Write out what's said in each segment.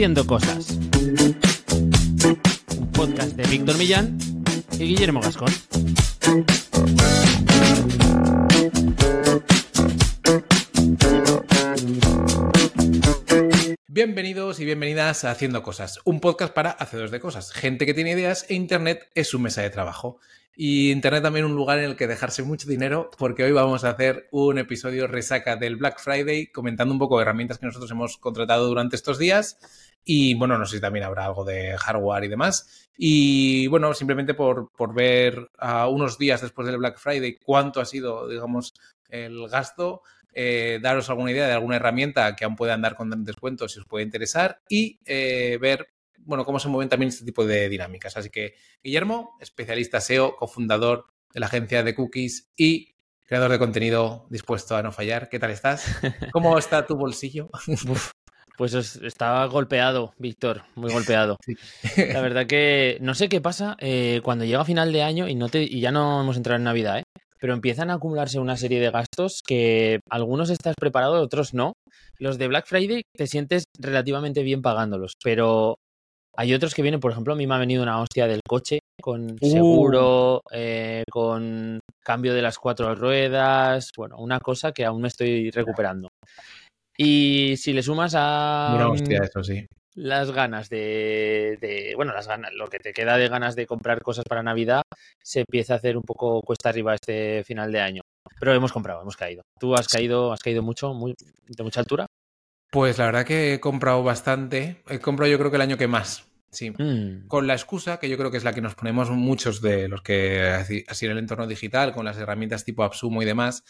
Haciendo Cosas. Un podcast de Víctor Millán y Guillermo Gascón. Bienvenidos y bienvenidas a Haciendo Cosas, un podcast para hacedores de cosas, gente que tiene ideas e Internet es su mesa de trabajo. Y Internet también un lugar en el que dejarse mucho dinero, porque hoy vamos a hacer un episodio resaca del Black Friday, comentando un poco de herramientas que nosotros hemos contratado durante estos días. Y bueno, no sé si también habrá algo de hardware y demás. Y bueno, simplemente por, por ver unos días después del Black Friday cuánto ha sido, digamos, el gasto, eh, daros alguna idea de alguna herramienta que aún puede andar con descuento si os puede interesar y eh, ver bueno, cómo se mueven también este tipo de dinámicas. Así que, Guillermo, especialista SEO, cofundador de la agencia de cookies y creador de contenido dispuesto a no fallar. ¿Qué tal estás? ¿Cómo está tu bolsillo? Pues estaba golpeado, Víctor, muy golpeado. La verdad que no sé qué pasa eh, cuando llega final de año y, no te, y ya no hemos entrado en Navidad, ¿eh? pero empiezan a acumularse una serie de gastos que algunos estás preparado, otros no. Los de Black Friday te sientes relativamente bien pagándolos, pero hay otros que vienen, por ejemplo, a mí me ha venido una hostia del coche con Uh. seguro, eh, con cambio de las cuatro ruedas, bueno, una cosa que aún me estoy recuperando. Y si le sumas a Mira, mm, hostia, eso sí. las ganas de, de- bueno, las ganas, lo que te queda de ganas de comprar cosas para Navidad, se empieza a hacer un poco cuesta arriba este final de año. Pero hemos comprado, hemos caído. ¿Tú has caído, has caído mucho, muy, de mucha altura? Pues la verdad que he comprado bastante. He comprado yo creo que el año que más. Sí. Mm, Con la excusa, que yo creo que es la que nos ponemos muchos de los que así en el entorno digital, con las herramientas tipo Absumo y demás,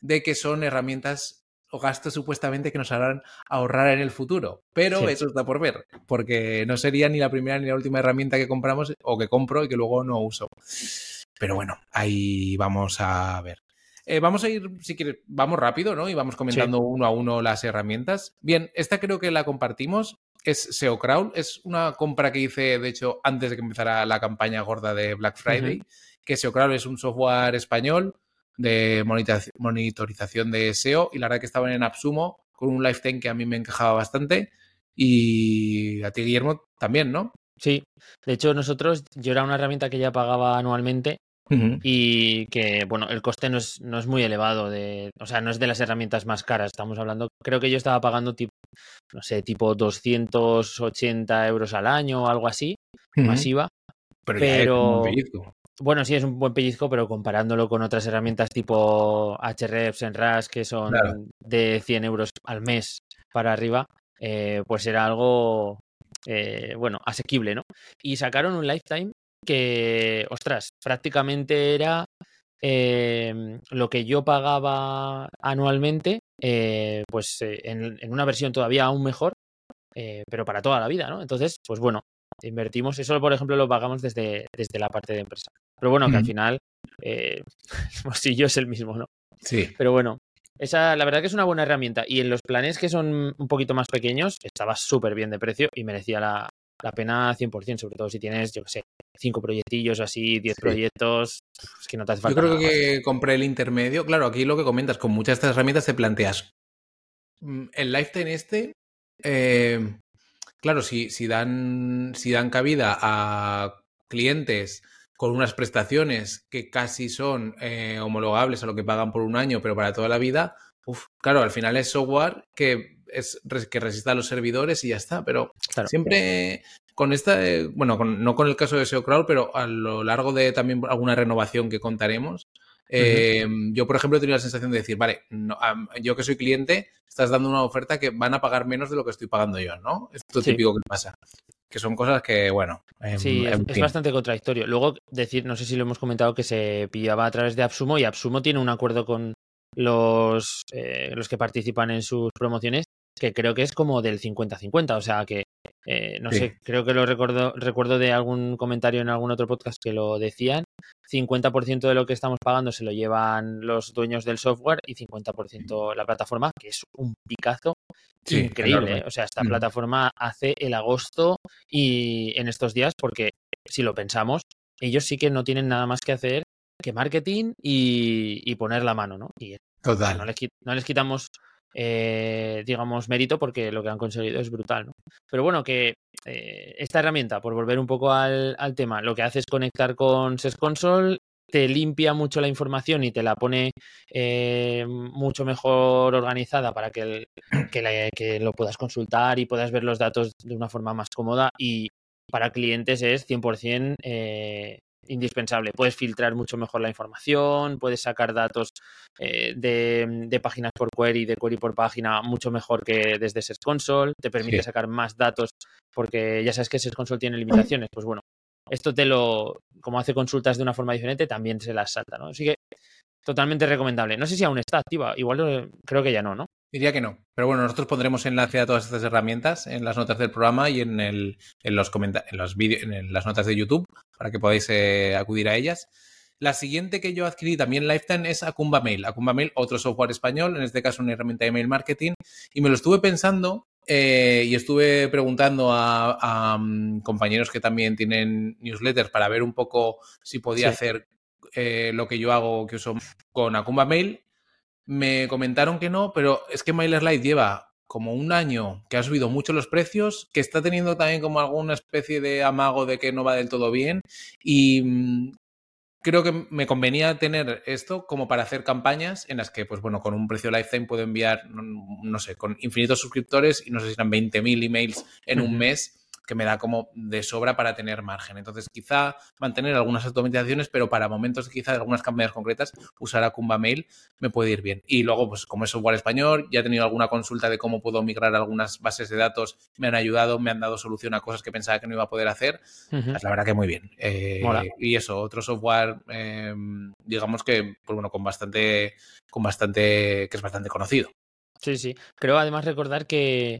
de que son herramientas o gastos supuestamente que nos harán ahorrar en el futuro. Pero Sí. eso está por ver, porque no sería ni la primera ni la última herramienta que compramos o que compro y que luego no uso. Pero bueno, ahí vamos a ver. Eh, vamos a ir, si quieres, vamos rápido, ¿no? Y vamos comentando uno a uno las herramientas. Bien, esta creo que la compartimos. Es SEO Crawl. Es una compra que hice, de hecho, antes de que empezara la campaña gorda de Black Friday. Que SEO Crawl es un software español de monitorización de SEO. Y la verdad que estaban en Absumo con un lifetime que a mí me encajaba bastante. Y a ti, Guillermo, también, ¿no? sí, de hecho nosotros, yo era una herramienta que ya pagaba anualmente Y que, bueno, el coste no es, no es muy elevado, de, o sea, no es de las herramientas más caras, estamos hablando, creo que yo estaba pagando tipo, no sé, tipo 280 euros al año o algo así, masiva. Pero, pero-. Bueno, sí, es un buen pellizco, pero comparándolo con otras herramientas tipo Hrefs, Enras, que son Claro. de 100 euros al mes para arriba, eh, pues era algo, eh, bueno, asequible, ¿no? Y sacaron un lifetime que, ostras, prácticamente era eh, lo que yo pagaba anualmente, eh, pues eh, en, en una versión todavía aún mejor, eh, pero para toda la vida, ¿no? Entonces, pues bueno, invertimos. Eso, por ejemplo, lo pagamos desde, desde la parte de empresa. Pero bueno, que al final eh, el bolsillo es el mismo, ¿no? Sí. Pero bueno, esa la verdad que es una buena herramienta. Y en los planes que son un poquito más pequeños, estaba súper bien de precio y merecía la, la pena 100%, sobre todo si tienes, yo qué sé, cinco proyectillos así, 10 Sí. proyectos, es que no te hace Yo falta creo nada más. que compré el intermedio. Claro, aquí lo que comentas, con muchas de estas herramientas te planteas. mm, El lifetime este, eh, claro, si, si, dan, si dan cabida a clientes con unas prestaciones que casi son eh, homologables a lo que pagan por un año, pero para toda la vida, uf, claro, al final es software que, es, que resista a los servidores y ya está, pero Claro. siempre con esta, eh, bueno, con- no con el caso de SEO Crawl, pero a lo largo de también alguna renovación que contaremos, eh, yo, por ejemplo, he tenido la sensación de decir, vale, no, am, yo que soy cliente, estás dando una oferta que van a pagar menos de lo que estoy pagando yo, ¿no? Esto Sí. típico que pasa. Que son cosas que, bueno, em, Sí, es, es fin. bastante contradictorio. Luego, decir, no sé si lo hemos comentado, que se pillaba a través de Absumo y Absumo tiene un acuerdo con los, eh, los que participan en sus promociones que creo que es como del 50-50, o sea que, eh, no Sí. sé, creo que lo recuerdo, recuerdo de algún comentario en algún otro podcast que lo decían, 50% de lo que estamos pagando se lo llevan los dueños del software y 50% la plataforma, que es un picazo Sí, increíble. enorme. ¿eh? O sea, esta Mm. plataforma hace el agosto y en estos días, porque si lo pensamos, ellos sí que no tienen nada más que hacer que marketing y, y poner la mano, ¿no? Y no Total. les, no les quitamos eh, digamos, mérito porque lo que han conseguido es brutal. Pero bueno, que eh, esta herramienta, por volver un poco al, tema, lo que hace es conectar con SES Console, te limpia mucho la información y te la pone eh, mucho mejor organizada para que, lo puedas consultar y puedas ver los datos de una forma más cómoda y para clientes es 100% eh, indispensable. Puedes filtrar mucho mejor la información, puedes sacar datos eh, de, de, páginas por query, de query por página, mucho mejor que desde Search Console. Te permite sí. sacar más datos porque ya sabes que Search Console tiene limitaciones. Pues bueno, esto te lo, como hace consultas de una forma diferente, también se las salta, ¿no? Así que totalmente recomendable. No sé si aún está activa, igual creo que ya no, ¿no? Diría que no. Pero bueno, nosotros pondremos enlace a todas estas herramientas en las notas del programa y en, el, en los en los en las notas de YouTube para que podáis eh, acudir a ellas. La siguiente que yo adquirí también Lifetime es Acumba Mail. Acumba Mail, otro software español, en este caso una herramienta de email marketing. Y me lo estuve pensando eh, y estuve preguntando a, a um, compañeros que también tienen newsletters para ver un poco si podía sí. hacer eh, lo que yo hago, que uso con Acumba Mail. Me comentaron que no, pero es que MailerLite lleva como un año que ha subido mucho los precios, que está teniendo también como alguna especie de amago de que no va del todo bien y mm, creo que me convenía tener esto como para hacer campañas en las que, pues bueno, con un precio lifetime puedo enviar, no, no sé, con infinitos suscriptores y no sé si eran 20.000 emails en un mes que me da como de sobra para tener margen. Entonces, quizá mantener algunas automatizaciones, pero para momentos quizá de algunas campañas concretas, usar Acumba Mail me puede ir bien. Y luego, pues como es software español, ya he tenido alguna consulta de cómo puedo migrar algunas bases de datos, me han ayudado, me han dado solución a cosas que pensaba que no iba a poder hacer. Uh -huh. La verdad que muy bien. Eh, y eso, otro software, eh, digamos que, pues bueno, con bastante, con bastante, que es bastante conocido. Sí, sí. Creo además recordar que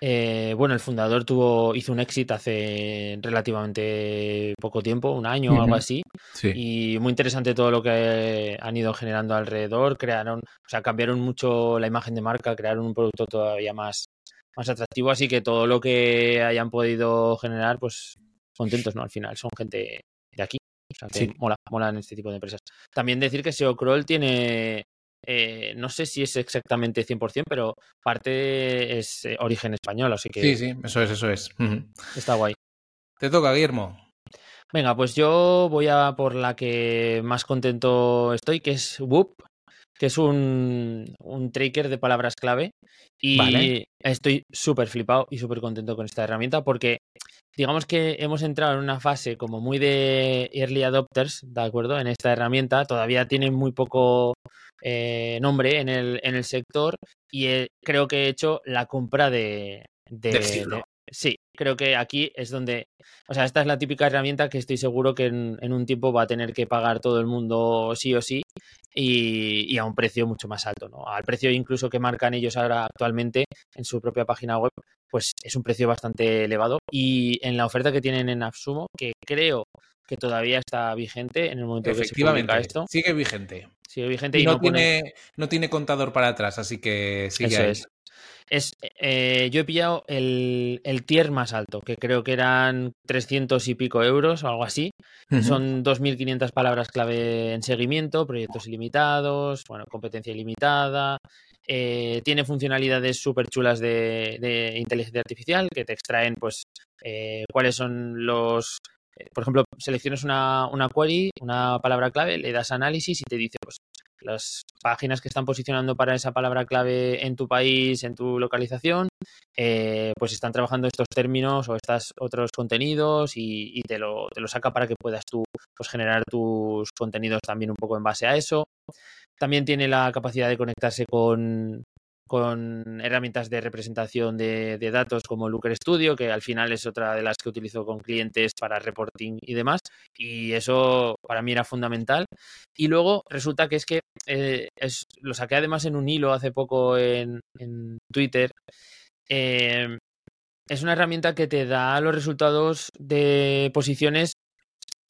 eh, bueno, el fundador tuvo, hizo un éxito hace relativamente poco tiempo, un año o uh -huh. algo así. Sí. Y muy interesante todo lo que han ido generando alrededor. Crearon, o sea, cambiaron mucho la imagen de marca, crearon un producto todavía más, más atractivo. Así que todo lo que hayan podido generar, pues contentos, ¿no? Al final son gente de aquí. O sea, que sí. mola, mola en este tipo de empresas. También decir que SEO Crawl tiene eh, no sé si es exactamente 100%, pero parte es eh, origen español, así que... Sí, sí, eso es, eso es. Está guay. Te toca, Guillermo. Venga, pues yo voy a por la que más contento estoy, que es Whoop, que es un, un tracker de palabras clave. Y vale. estoy súper flipado y súper contento con esta herramienta porque digamos que hemos entrado en una fase como muy de early adopters, ¿de acuerdo? En esta herramienta todavía tiene muy poco eh, nombre en el, en el sector y eh, creo que he hecho la compra de... de, de sí, creo que aquí es donde, o sea, esta es la típica herramienta que estoy seguro que en, en un tiempo va a tener que pagar todo el mundo sí o sí y, a un precio mucho más alto, ¿no? Al precio incluso que marcan ellos ahora actualmente en su propia página web, pues es un precio bastante elevado y en la oferta que tienen en Absumo, que creo que todavía está vigente en el momento que se publica esto. Sigue vigente. Sigue vigente y, y no, no, tiene, pone... no tiene contador para atrás, así que sigue Eso ahí. Es. Es, eh, yo he pillado el, el, tier más alto, que creo que eran 300 y pico euros o algo así. Uh -huh. Son 2.500 palabras clave en seguimiento, proyectos ilimitados, bueno, competencia ilimitada. Eh, tiene funcionalidades súper chulas de, de, inteligencia artificial que te extraen, pues, eh, cuáles son los. Eh, por ejemplo, seleccionas una, una query, una palabra clave, le das análisis y te dice, pues, las páginas que están posicionando para esa palabra clave en tu país, en tu localización, eh, pues están trabajando estos términos o estos otros contenidos y, y te, lo, te, lo, saca para que puedas tú pues, generar tus contenidos también un poco en base a eso. También tiene la capacidad de conectarse con, con herramientas de representación de, datos como Looker Studio, que al final es otra de las que utilizo con clientes para reporting y demás. Y eso para mí era fundamental. Y luego resulta que es que eh, lo saqué además en un hilo hace poco en, en Twitter. Eh, es una herramienta que te da los resultados de posiciones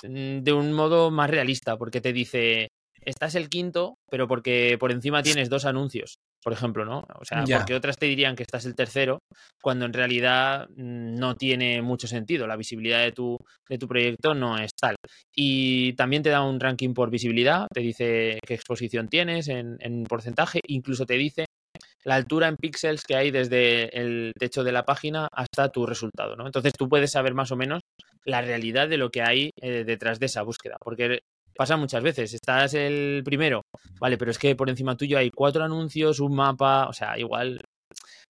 mm, de un modo más realista, porque te dice, estás el quinto, pero porque por encima tienes dos anuncios por ejemplo, ¿no? O sea, porque otras te dirían que estás el tercero, cuando en realidad mm, no tiene mucho sentido. La visibilidad de tu, de tu proyecto no es tal. Y también te da un ranking por visibilidad, te dice qué exposición tienes en, en porcentaje, incluso te dice la altura en píxeles que hay desde el techo de la página hasta tu resultado, ¿no? Entonces tú puedes saber más o menos la realidad de lo que hay eh, detrás de esa búsqueda, porque pasa muchas veces, estás el primero, vale, pero es que por encima tuyo hay cuatro anuncios, un mapa, o sea, igual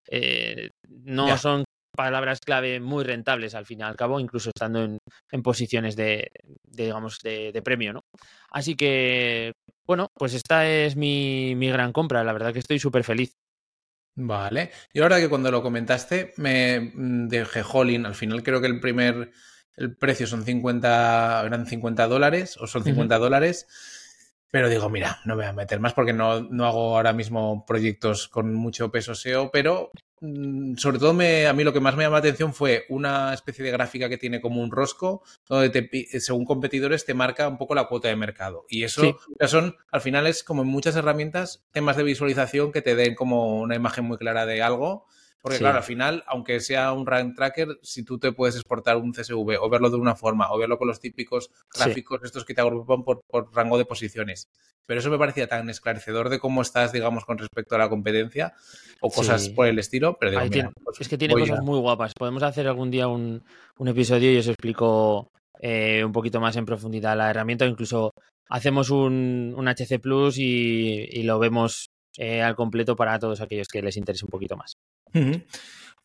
eh, no son palabras clave muy rentables al fin y al cabo, incluso estando en, posiciones de, digamos, de, premio, ¿no? Así que, bueno, pues esta es mi, mi gran compra, la verdad que estoy súper feliz. Vale. Y ahora que cuando lo comentaste, me mm, dije, Jolín, al final creo que el primer, el precio son 50, eran 50 dólares, o son 50 dólares. Pero digo, mira, no me voy a meter más porque no, no hago ahora mismo proyectos con mucho peso SEO, pero mm, sobre todo me, a mí lo que más me llama la atención fue una especie de gráfica que tiene como un rosco, donde te, según competidores te marca un poco la cuota de mercado. Y eso ya son, al final es como en muchas herramientas, temas de visualización que te den como una imagen muy clara de algo porque claro, al final, aunque sea un rank tracker, si tú te puedes exportar un CSV o verlo de una forma o verlo con los típicos gráficos estos que te agrupan por, rango de posiciones. Pero eso me parecía tan esclarecedor de cómo estás, digamos, con respecto a la competencia o cosas por el estilo. Pero pues es que tiene cosas muy guapas. Podemos hacer algún día un, episodio y os explico eh, un poquito más en profundidad la herramienta. Incluso hacemos un, HC Plus y, lo vemos eh, al completo para todos aquellos que les interese un poquito más.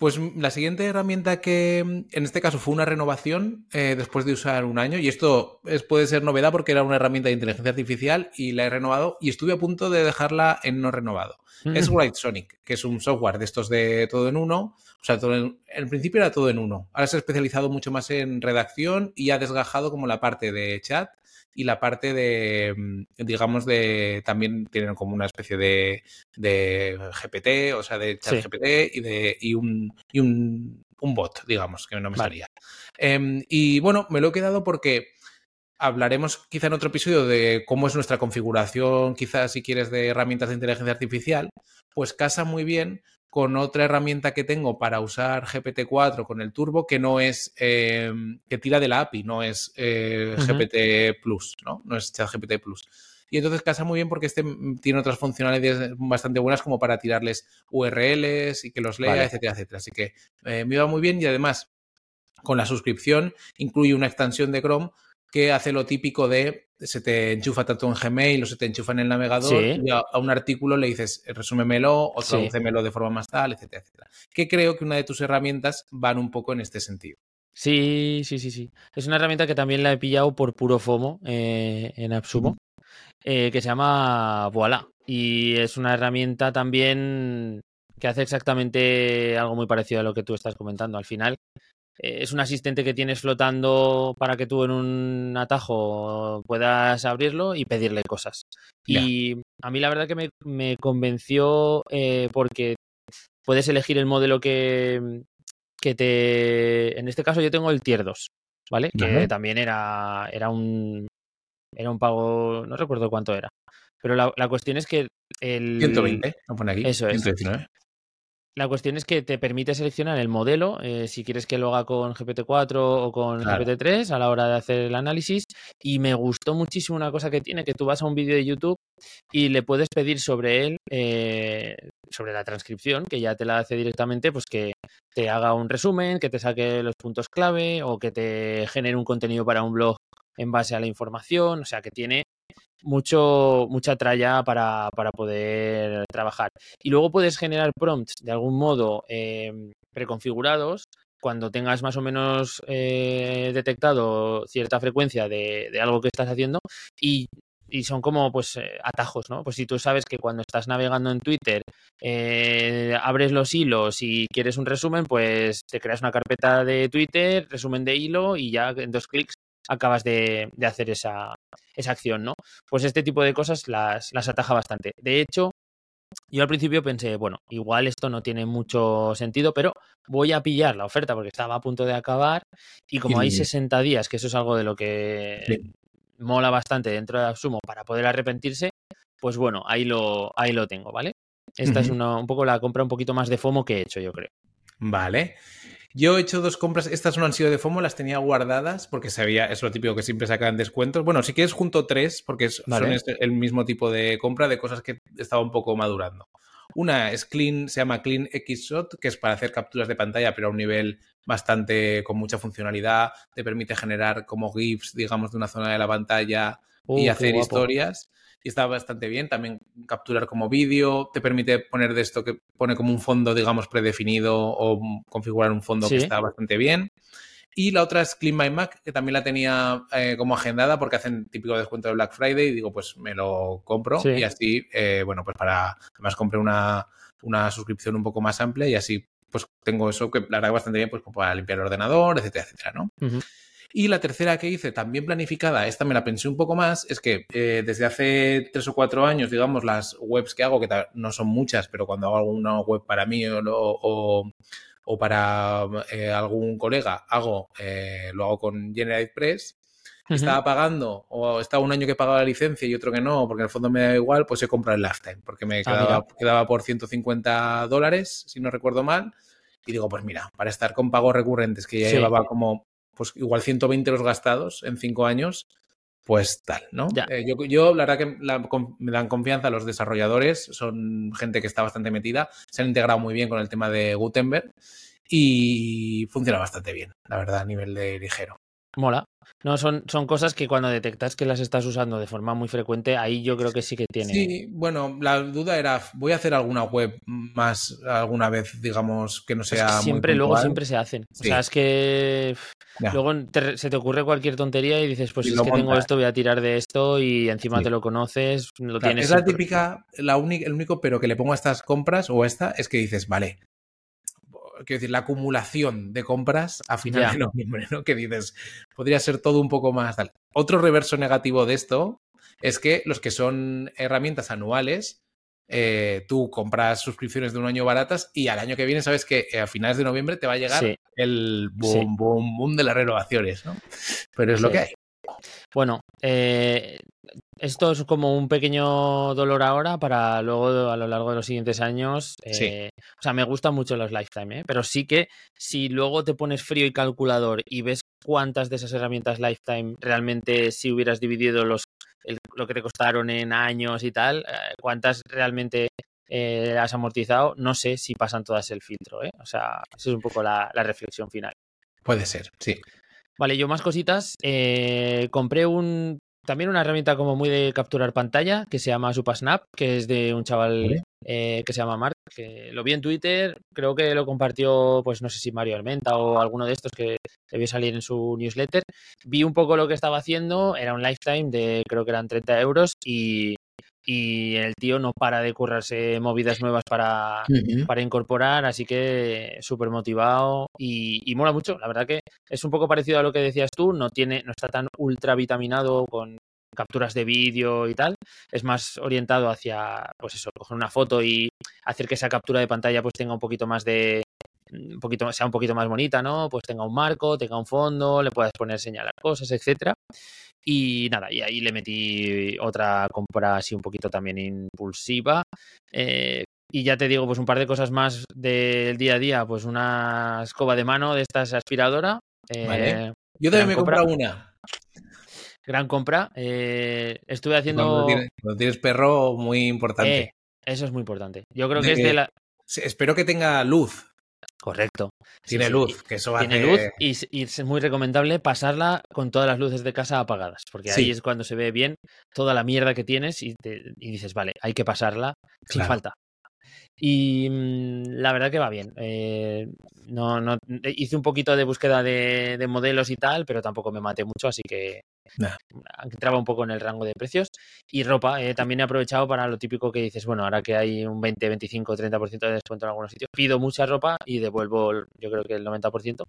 Pues la siguiente herramienta que en este caso fue una renovación eh, después de usar un año, y esto es, puede ser novedad porque era una herramienta de inteligencia artificial y la he renovado y estuve a punto de dejarla en no renovado. Es White Sonic, que es un software de estos de todo en uno. O sea, todo en, en, principio era todo en uno. Ahora se ha especializado mucho más en redacción y ha desgajado como la parte de chat y la parte de, mm, digamos, de, también tienen como una especie de, de GPT, o sea, de chat GPT y, de, y, un, y un, un, bot, digamos, que no me salía. Em, y bueno, me lo he quedado porque hablaremos quizá en otro episodio de cómo es nuestra configuración, quizás si quieres, de herramientas de inteligencia artificial, pues casa muy bien con otra herramienta que tengo para usar GPT-4 con el turbo que no es, em, que tira de la API, no es eh, GPT Plus, ¿no? No es ChatGPT Plus. Y entonces casa muy bien porque este tiene otras funcionalidades bastante buenas como para tirarles URLs y que los lea, etcétera, etcétera. Así que eh, me iba muy bien y además con la suscripción incluye una extensión de Chrome que hace lo típico de se te enchufa tanto en Gmail o se te enchufa en el navegador y a, un artículo le dices resúmemelo o tradúcemelo de forma más tal, etcétera, etcétera. Que creo que una de tus herramientas van un poco en este sentido. Sí, sí, sí, sí. Es una herramienta que también la he pillado por puro FOMO eh, en Absumo, eh, que se llama Voila. Y es una herramienta también que hace exactamente algo muy parecido a lo que tú estás comentando. Al final, es un asistente que tienes flotando para que tú en un atajo puedas abrirlo y pedirle cosas. Y a mí la verdad que me, convenció eh, porque puedes elegir el modelo que, que te... En este caso yo tengo el tier 2, ¿vale? Que también era, era un... Era un pago, no recuerdo cuánto era. Pero la, cuestión es que el... 120, lo pone aquí. Eso es. La cuestión es que te permite seleccionar el modelo, eh, si quieres que lo haga con GPT-4 o con GPT-3 a la hora de hacer el análisis. Y me gustó muchísimo una cosa que tiene, que tú vas a un vídeo de YouTube y le puedes pedir sobre él, eh, sobre la transcripción, que ya te la hace directamente, pues que te haga un resumen, que te saque los puntos clave o que te genere un contenido para un blog en base a la información. O sea, que tiene mucho, mucha tralla para, poder trabajar. Y luego puedes generar prompts de algún modo em, preconfigurados cuando tengas más o menos eh, detectado cierta frecuencia de, algo que estás haciendo y, son como pues eh, atajos, ¿no? Pues si tú sabes que cuando estás navegando en Twitter eh, abres los hilos y quieres un resumen, pues te creas una carpeta de Twitter, resumen de hilo y ya en dos clics acabas de, hacer esa, esa, acción, ¿no? Pues este tipo de cosas las, las ataja bastante. De hecho, yo al principio pensé, bueno, igual esto no tiene mucho sentido, pero voy a pillar la oferta porque estaba a punto de acabar y como hay 60 días, que eso es algo de lo que mola bastante dentro de Absumo para poder arrepentirse, pues bueno, ahí lo, ahí lo tengo, ¿vale? Esta es una, un poco la compra un poquito más de FOMO que he hecho, yo creo. Vale. Yo he hecho dos compras, estas no han sido de FOMO, las tenía guardadas porque sabía, es lo típico que siempre sacan descuentos. Bueno, si quieres junto tres, porque son el mismo tipo de compra de cosas que estaba un poco madurando. Una es Clean, se llama Clean X Shot, que es para hacer capturas de pantalla, pero a un nivel bastante con mucha funcionalidad. Te permite generar como GIFs, digamos, de una zona de la pantalla y Uh, hacer historias. Y está bastante bien. También capturar como vídeo. Te permite poner de esto que pone como un fondo, digamos, predefinido o configurar un fondo que está bastante bien. Y la otra es Clean My Mac, que también la tenía eh, como agendada porque hacen típico descuento de Black Friday y digo, pues me lo compro Sí. y así, eh, bueno, pues para, además compré una, una suscripción un poco más amplia y así pues tengo eso que la que bastante bien pues como para limpiar el ordenador, etcétera, etcétera, ¿no? Y la tercera que hice, también planificada, esta me la pensé un poco más, es que eh, desde hace tres o cuatro años, digamos, las webs que hago, que no son muchas, pero cuando hago alguna web para mí o, o- o para eh, algún colega, hago, eh, lo hago con GeneratePress. Ujú. Estaba pagando, o estaba un año que pagaba la licencia y otro que no, porque en el fondo me da igual, pues he comprado el Lifetime, porque me Ah, quedaba, quedaba por 150 dólares, si no recuerdo mal. Y digo, pues mira, para estar con pagos recurrentes, que ya Sí. llevaba como, pues igual 120 los gastados en cinco años, pues tal, ¿no? Eh, yo, yo, la verdad que la- con- me dan confianza los desarrolladores, son gente que está bastante metida, se han integrado muy bien con el tema de Gutenberg y funciona bastante bien, la verdad, a nivel de ligero. Mola. No, son, son cosas que cuando detectas que las estás usando de forma muy frecuente, ahí yo creo que sí que tiene. Sí, bueno, la duda era, voy a hacer alguna web más alguna vez, digamos, que no Es sea que muy siempre, luego siempre se hacen. O sea, es que Ya. luego te- se te ocurre cualquier tontería y dices, pues Y es que tengo esto, voy a tirar de esto y encima Sí. te lo conoces, lo Claro, tienes. es la típica, la única, el único pero que le pongo a estas compras o a esta es que dices, vale, quiero decir, la acumulación de compras a final de noviembre, ¿no? Que dices, podría ser todo un poco más tal. Otro reverso negativo de esto es que los que son herramientas anuales, eh, tú compras suscripciones de un año baratas y al año que viene sabes que eh, a finales de noviembre te va a llegar Sí. el boom, Sí. boom, boom de las renovaciones, ¿no? Pero es lo que hay. Bueno, eh, esto es como un pequeño dolor ahora para luego a lo largo de los siguientes años. Sí. eh, O sea, me gustan mucho los Lifetime, ¿eh? pero sí que si luego te pones frío y calculador y ves cuántas de esas herramientas Lifetime realmente si hubieras dividido los el- lo que te costaron en años y tal, eh, cuántas realmente eh, has amortizado, no sé si pasan todas el filtro. ¿eh? O sea, esa es un poco la- la reflexión final. Puede ser, sí. Vale, yo más cositas. eh, compré un también una herramienta como muy de capturar pantalla que se llama Supasnap, que es de un chaval eh, que se llama Mark, que lo vi en Twitter, creo que lo compartió, pues no sé si Mario Armenta o alguno de estos que debió salir en su newsletter. Vi un poco lo que estaba haciendo, era un lifetime de creo que eran 30 euros y, y el tío no para de currarse movidas nuevas para, para incorporar, así que súper motivado y, y mola mucho. La verdad que es un poco parecido a lo que decías tú, no tiene, no está tan ultra vitaminado con capturas de vídeo y tal, es más orientado hacia, pues eso, coger una foto y hacer que esa captura de pantalla pues tenga un poquito más de un poquito sea un poquito más bonita, ¿no? Pues tenga un marco, tenga un fondo, le puedas poner señalar cosas, etcétera. Y nada, y ahí le metí otra compra así un poquito también impulsiva. Eh, y ya te digo, pues un par de cosas más del día a día, pues una escoba de mano de estas aspiradora. eh, Vale. Yo también me he compra. comprado una. Gran compra. Eh, estuve haciendo. Cuando tienes, cuando tienes perro, muy Eh, importante. eso es muy importante. Yo creo De que es de la. Espero que tenga luz. Correcto. Tiene sí, luz, que eso Tiene hace... luz y, s- y es muy recomendable pasarla con todas las luces de casa apagadas, porque ahí es cuando se ve bien toda la mierda que tienes y, te- y dices, vale, hay que pasarla sin falta. Y mm, la verdad que va bien. Eh, no, no, hice un poquito de búsqueda de, de modelos y tal, pero tampoco me maté mucho, así que Nah. entraba un poco en el rango de precios. Y ropa, eh, también he aprovechado para lo típico que dices, bueno, ahora que hay un 20, 25, 30% de descuento en algunos sitios, pido mucha ropa y devuelvo, el- yo creo que el 90%,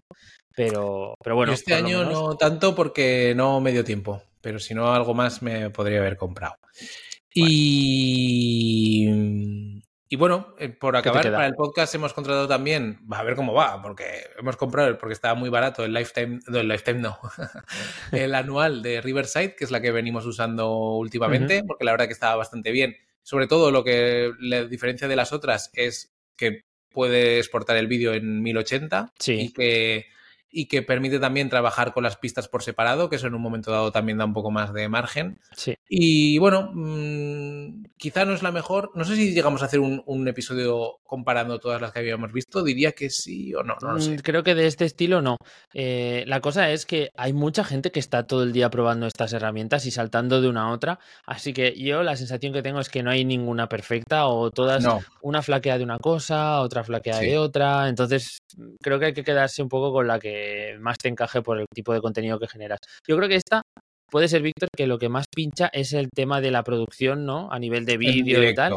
pero, pero bueno. Yo este año menos- no tanto porque no me dio tiempo, pero si no algo más me podría haber comprado. Y, y bueno, eh, por acabar, para el podcast hemos contratado también, va a ver cómo va, porque hemos comprado, porque estaba muy barato el Lifetime, no, el Lifetime no, el anual de Riverside, que es la que venimos usando últimamente, porque la verdad que estaba bastante bien. Sobre todo lo que la diferencia de las otras es que puede exportar el vídeo en 1080 Sí. y que y que permite también trabajar con las pistas por separado, que eso en un momento dado también da un poco más de margen. Sí. Y bueno, mmm, quizá no es la mejor. No sé si llegamos a hacer un, un, episodio comparando todas las que habíamos visto. Diría que sí o no, no lo sé. Mm, creo que de este estilo no. Eh, la cosa es que hay mucha gente que está todo el día probando estas herramientas y saltando de una a otra. Así que yo la sensación que tengo es que no hay ninguna perfecta o todas No. una flaquea de una cosa, otra flaquea Sí. de otra. Entonces, creo que hay que quedarse un poco con la que más te encaje por el tipo de contenido que generas. Yo creo que esta puede ser, Víctor, que lo que más pincha es el tema de la producción, ¿no? A nivel de vídeo y tal.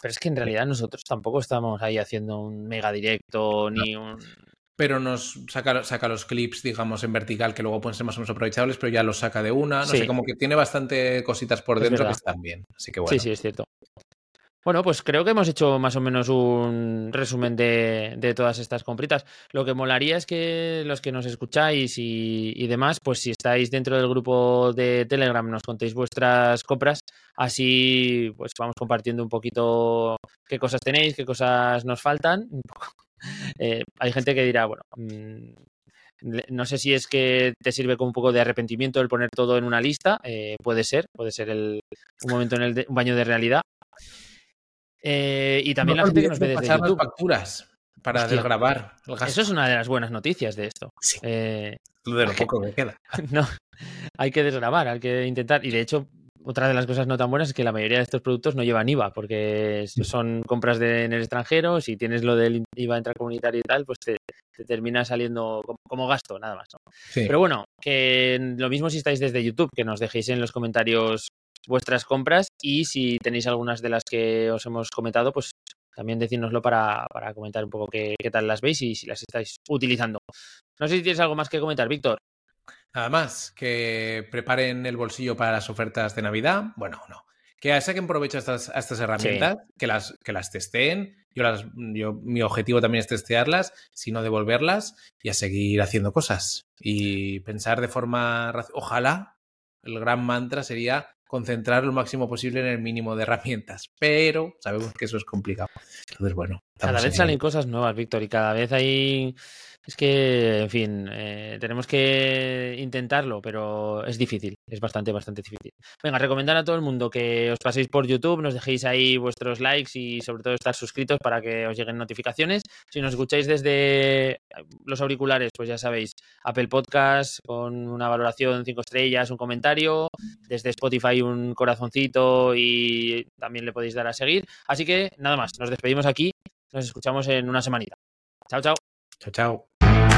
Pero es que en realidad nosotros tampoco estamos ahí haciendo un mega directo ni un. Pero nos saca, saca los clips, digamos, en vertical que luego pueden ser más o menos aprovechables, pero ya los saca de una. No Sí. sé, como que tiene bastante cositas por dentro que están bien. Así que bueno. Sí, sí, es cierto. Bueno, pues creo que hemos hecho más o menos un resumen de, de todas estas compritas. Lo que molaría es que los que nos escucháis y, y demás, pues si estáis dentro del grupo de Telegram, nos contéis vuestras compras. Así, pues vamos compartiendo un poquito qué cosas tenéis, qué cosas nos faltan. Eh, hay gente que dirá, bueno, mm, no sé si es que te sirve como un poco de arrepentimiento el poner todo en una lista. eh, puede ser, puede ser el, un momento en el de- un baño de realidad. Eh, y también No la gente que nos ve de desde YouTube. facturas para Hostia. desgravar el gasto. Eso es una de las buenas noticias de esto. Sí. Eh, de lo que- poco que queda. no, hay que desgrabar, hay que intentar. Y de hecho, otra de las cosas no tan buenas es que la mayoría de estos productos no llevan IVA, porque son compras de, en el extranjero. Si tienes lo del IVA intracomunitario y tal, pues te, te termina saliendo como, como gasto, nada más. ¿no? Sí. Pero bueno, que lo mismo si estáis desde YouTube, que nos dejéis en los comentarios vuestras compras y si tenéis algunas de las que os hemos comentado, pues también decírnoslo para, para comentar un poco qué, qué tal las veis y si las estáis utilizando. No sé si tienes algo más que comentar, Víctor. Nada más, que preparen el bolsillo para las ofertas de Navidad. Bueno, no. Que saquen provecho a estas, a estas herramientas, que, las, que las testeen. Yo las, yo, mi objetivo también es testearlas, sino devolverlas y a seguir haciendo cosas. Y pensar de forma. Ojalá el gran mantra sería concentrar lo máximo posible en el mínimo de herramientas. Pero sabemos que eso es complicado. Entonces, bueno. Cada vez en salen cosas nuevas, Víctor, y cada vez hay... Es que, en fin, eh, tenemos que intentarlo, pero es difícil, es bastante, bastante difícil. Venga, recomendar a todo el mundo que os paséis por YouTube, nos dejéis ahí vuestros likes y sobre todo estar suscritos para que os lleguen notificaciones. Si nos escucháis desde los auriculares, pues ya sabéis, Apple Podcast con una valoración 5 estrellas, un comentario, desde Spotify un corazoncito y también le podéis dar a seguir. Así que nada más, nos despedimos aquí, nos escuchamos en una semanita. Chao, chao. Chao, chao.